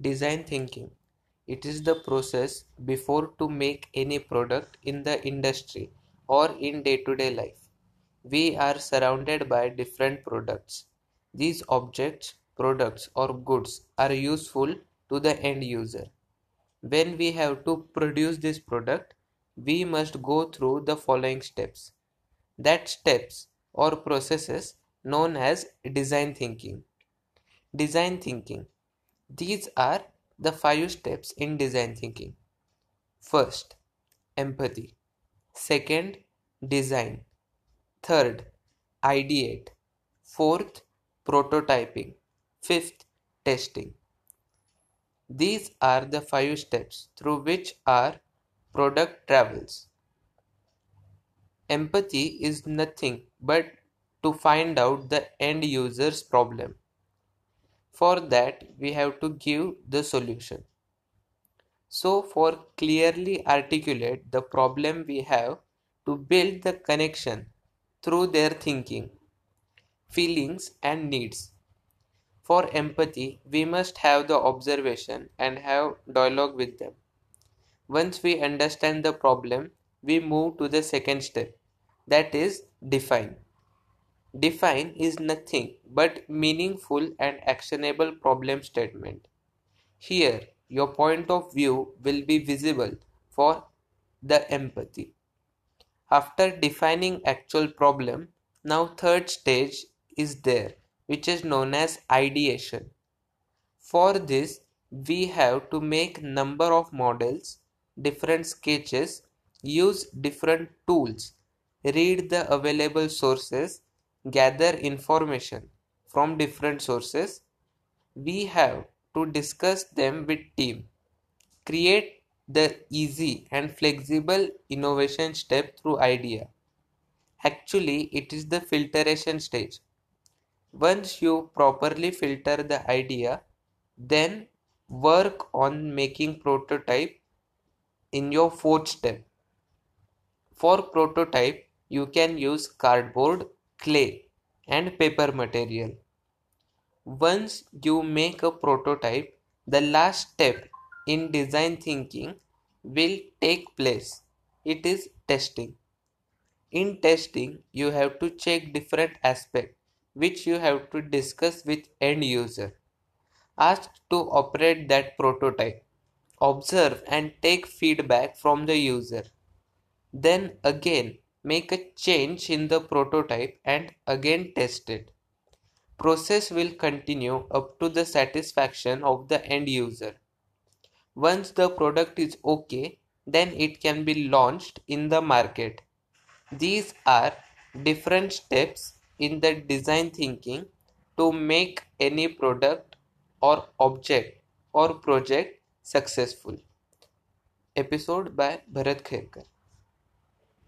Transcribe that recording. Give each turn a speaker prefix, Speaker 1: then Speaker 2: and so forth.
Speaker 1: Design thinking. It is the process before to make any product in the industry or in day-to-day life. We are surrounded by different products. These objects, products or goods are useful to the end user. When we have to produce this product, we must go through the following steps. That steps or processes known as design thinking. Design thinking these are the five steps in define thinking. First, empathy. Second, design. Third, ideate. Fourth, prototyping. Fifth, testing. These are the five steps through which our product travels. Empathy is nothing but to find out the end user's problem for that, we have to give the solution. So, for clearly articulate the problem we have to build the connection through their thinking, feelings, and needs. For empathy, we must have the observation and have dialogue with them. Once we understand the problem, we move to the second step that is define. Define is nothing but meaningful and actionable problem statement. Here, your point of view will be visible for the empathy. After defining actual problem, now third stage is there which is known as ideation. For this, we have to make number of models, different sketches, use different tools, read the available sources gather information from different sources, we have to discuss them with team. Create the easy and flexible innovation step through idea. Actually, it is the filtration stage. Once you properly filter the idea, then work on making prototype in your fourth step. For prototype, you can use cardboard clay, and paper material. Once you make a prototype, the last step in design thinking will take place. It is testing. In testing, you have to check different aspects which you have to discuss with end user. Ask to operate that prototype. Observe and take feedback from the user. Then again make a change in the prototype and again test it. Process will continue up to the satisfaction of the end user. Once the product is okay, then it can be launched in the market. These are different steps in the design thinking to make any product or object or project successful. Episode by Bharat Kherkar.